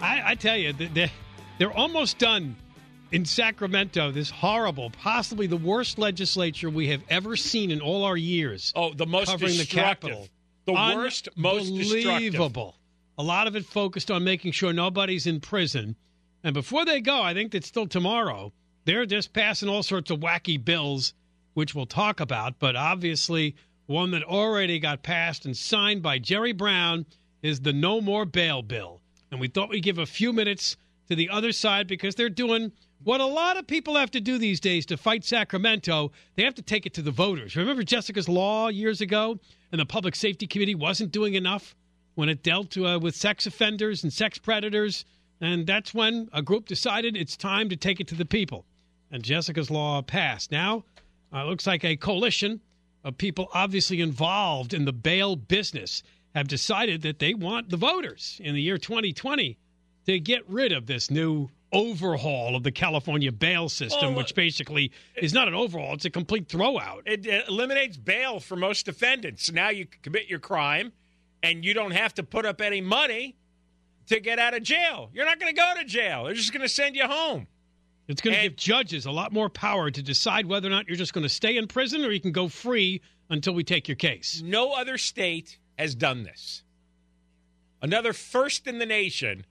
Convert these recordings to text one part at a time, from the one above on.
I, I tell you, they're, they're almost done in Sacramento. This horrible, possibly the worst legislature we have ever seen in all our years. Oh, the most covering the capital, The worst, most. Unbelievable. A lot of it focused on making sure nobody's in prison. And before they go, I think that's still tomorrow. They're just passing all sorts of wacky bills, which we'll talk about. But obviously, one that already got passed and signed by Jerry Brown is the No More Bail bill. And we thought we'd give a few minutes to the other side because they're doing what a lot of people have to do these days to fight Sacramento. They have to take it to the voters. Remember Jessica's Law years ago? And the Public Safety Committee wasn't doing enough when it dealt uh, with sex offenders and sex predators. And that's when a group decided it's time to take it to the people. And Jessica's Law passed. Now, uh, looks like a coalition of people obviously involved in the bail business have decided that they want the voters in the year 2020 to get rid of this new overhaul of the California bail system, Well, which basically is not an overhaul, it's a complete throwout. It, it eliminates bail for most defendants. Now you commit your crime, and you don't have to put up any money to get out of jail. You're not going to go to jail. They're just going to send you home. It's going to give judges a lot more power to decide whether or not you're just going to stay in prison or you can go free until we take your case. No other state has done this. Another first in the nation.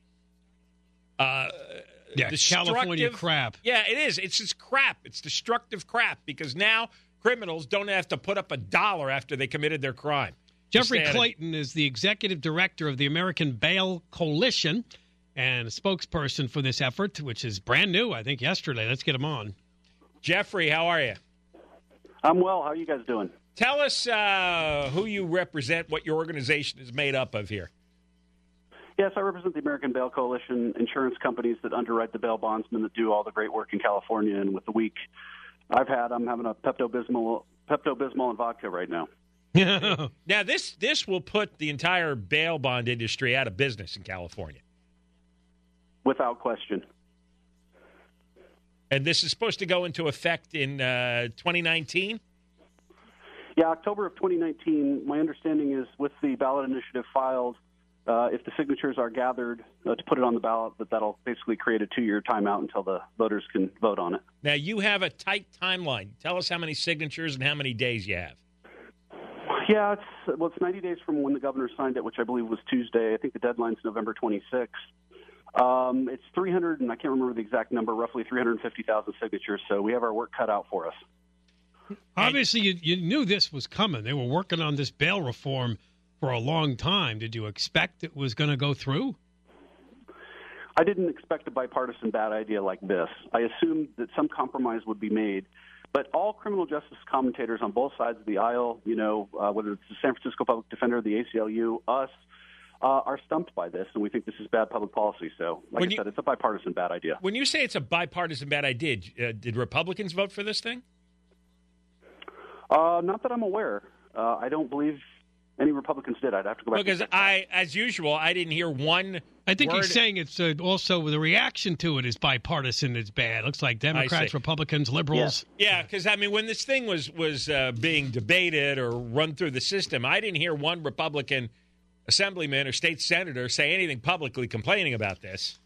Uh, Yeah, California crap. Yeah, it is. It's just crap. It's destructive crap because now criminals don't have to put up a dollar after they committed their crime. Jeffrey Just add it. Clayton is the executive director of the American Bail Coalition and a spokesperson for this effort, which is brand new, I think, yesterday. Let's get him on. Jeffrey, how are you? I'm well. How are you guys doing? Tell us uh, who you represent, what your organization is made up of here. Yes, I represent the American Bail Coalition, insurance companies that underwrite the bail bondsmen that do all the great work in California. And with the week I've had, I'm having a Pepto Bismol, Pepto Bismol and vodka right now. Now, this this will put the entire bail bond industry out of business in California, Without question. and this is supposed to go into effect in uh, 2019. Yeah, October of 2019. My understanding is with the ballot initiative filed, uh, if the signatures are gathered uh, to put it on the ballot, that that'll basically create a two-year timeout until the voters can vote on it. Now, you have a tight timeline. Tell us how many signatures and how many days you have. Yeah, it's well, it's 90 days from when the governor signed it, which I believe was Tuesday. I think the deadline's November 26th. Um, it's 300, and I can't remember the exact number, roughly 350,000 signatures. So we have our work cut out for us. Obviously, you, you knew this was coming. They were working on this bail reform for a long time. Did you expect it was going to go through? I didn't expect a bipartisan bad idea like this. I assumed that some compromise would be made. But all criminal justice commentators on both sides of the aisle, you know, uh, whether it's the San Francisco Public Defender, the ACLU, us, uh, are stumped by this, and we think this is bad public policy. So, like When I you- said, it's a bipartisan bad idea. When you say it's a bipartisan bad idea, uh, did Republicans vote for this thing? Uh, not that I'm aware. Uh, I don't believe any Republicans did. I'd have to go back. Because check. I, as usual, I didn't hear one. I think word. he's saying it's uh, also the reaction to it is bipartisan. It's bad. It Looks like Democrats. Republicans, liberals. Yeah, because I mean, when this thing was was uh, being debated or run through the system, I didn't hear one Republican assemblyman or state senator say anything publicly complaining about this.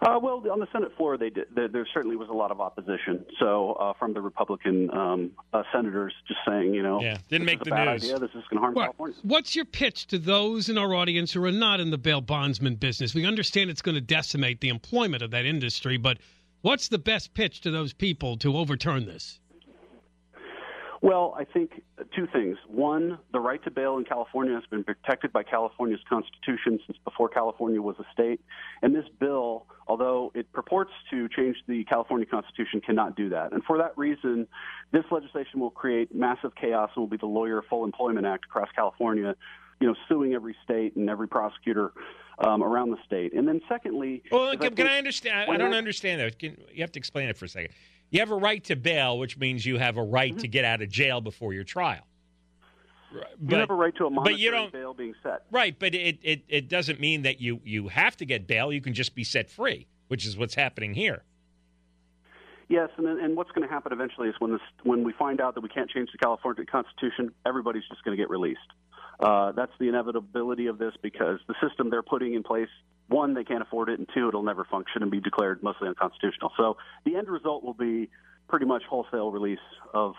Uh, well, on the Senate floor, they did, there, there certainly was a lot of opposition. So, uh, from the Republican um, uh, senators, just saying, you know, Yeah, didn't make the news. idea. This is going to harm What- California. what's your pitch to those in our audience who are not in the bail bondsman business? We understand it's going to decimate the employment of that industry, but what's the best pitch to those people to overturn this? Well, I think two things. One, the right to bail in California has been protected by California's Constitution since before California was a state. And this bill, although it purports to change the California Constitution, cannot do that. And for that reason, this legislation will create massive chaos and will be the Lawyer Full Employment Act across California, you know, suing every state and every prosecutor um, around the state. And then secondly, Well, can, can I understand? I don't understand that. Can, you have to explain it for a second. You have a right to bail, which means you have a right Mm-hmm. to get out of jail before your trial. Right, you have a right to a monetary but bail being set. Right, but it, it, it doesn't mean that you, you have to get bail. You can just be set free, which is what's happening here. Yes, and and what's going to happen eventually is when this when we find out that we can't change the California Constitution, everybody's just going to get released. Uh, that's the inevitability of this because the system they're putting in place one, they can't afford it, and two, it'll never function and be declared mostly unconstitutional. So the end result will be pretty much wholesale release of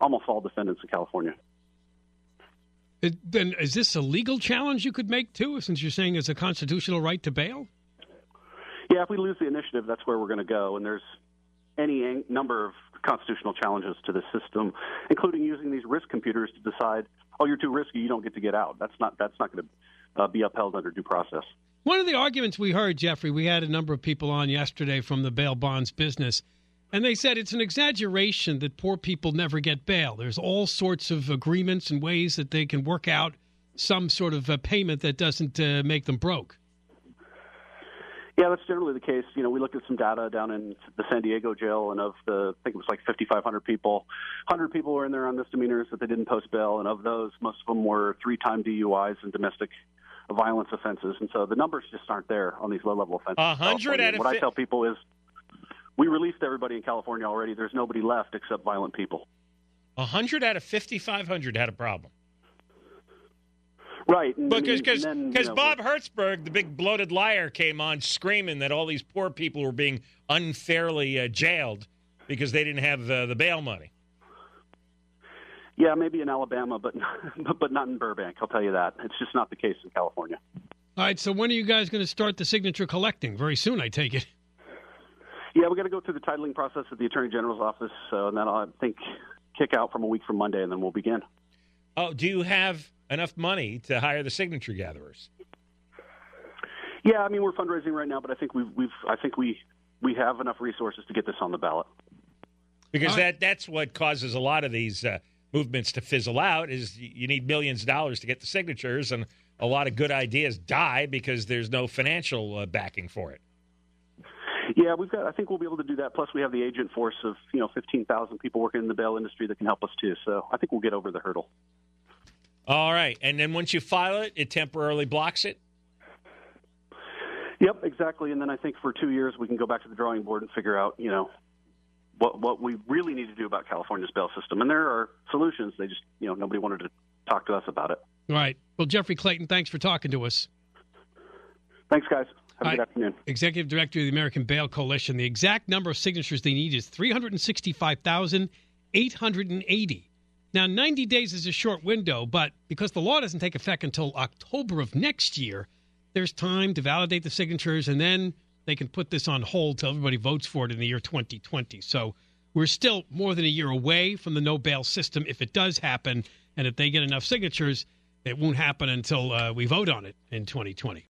almost all defendants in California. It, then is this a legal challenge you could make too, since you're saying it's a constitutional right to bail? Yeah, if we lose the initiative, that's where we're going to go. And there's any number of constitutional challenges to the system, including using these risk computers to decide, oh, you're too risky, you don't get to get out. That's not that's not going to uh, be upheld under due process. One of the arguments we heard, Jeffrey, we had a number of people on yesterday from the bail bonds business, and they said it's an exaggeration that poor people never get bail. There's all sorts of agreements and ways that they can work out some sort of a payment that doesn't uh, make them broke. Yeah, that's generally the case. You know, we looked at some data down in the San Diego jail, and of the, I think it was like 5,500 people, 100 people were in there on misdemeanors that they didn't post bail, and of those, most of them were three-time DUIs and domestic violence offenses, and so the numbers just aren't there on these low-level offenses. A hundred out of what I tell people is, we released everybody in California already. There's nobody left except violent people. A hundred out of 5,500 had a problem. Right. And, because because you know, Bob Hertzberg, the big bloated liar, came on screaming that all these poor people were being unfairly uh, jailed because they didn't have uh, the bail money. Yeah, maybe in Alabama, but but not in Burbank. I'll tell you that. It's just not the case in California. All right. So when are you guys going to start the signature collecting? Very soon, I take it. Yeah, we got to go through the titling process at the Attorney General's office, so, and then I'll I think kick out from a week from Monday, and then we'll begin. Oh, do you have enough money to hire the signature gatherers? Yeah, I mean we're fundraising right now, but I think we've, we've I think we we have enough resources to get this on the ballot. Because that that's what causes a lot of these uh, movements to fizzle out is you need millions of dollars to get the signatures, and a lot of good ideas die because there's no financial uh, backing for it. Yeah, we've got. I think we'll be able to do that. Plus, we have the agent force of you know 15,000 people working in the bail industry that can help us too. So I think we'll get over the hurdle. All right, and then once you file it, it temporarily blocks it. Yep, exactly. And then I think for two years we can go back to the drawing board and figure out, you know, what what we really need to do about California's bail system. And there are solutions. They just, you know, nobody wanted to talk to us about it. All right. Well, Jeffrey Clayton, thanks for talking to us. Thanks, guys. Have a good afternoon. Executive Director of the American Bail Coalition. The exact number of signatures they need is 365,880. Now, 90 days is a short window, but because the law doesn't take effect until October of next year, there's time to validate the signatures, and then they can put this on hold till everybody votes for it in the year 2020. So we're still more than a year away from the no bail system if it does happen. And if they get enough signatures, it won't happen until uh, we vote on it in 2020.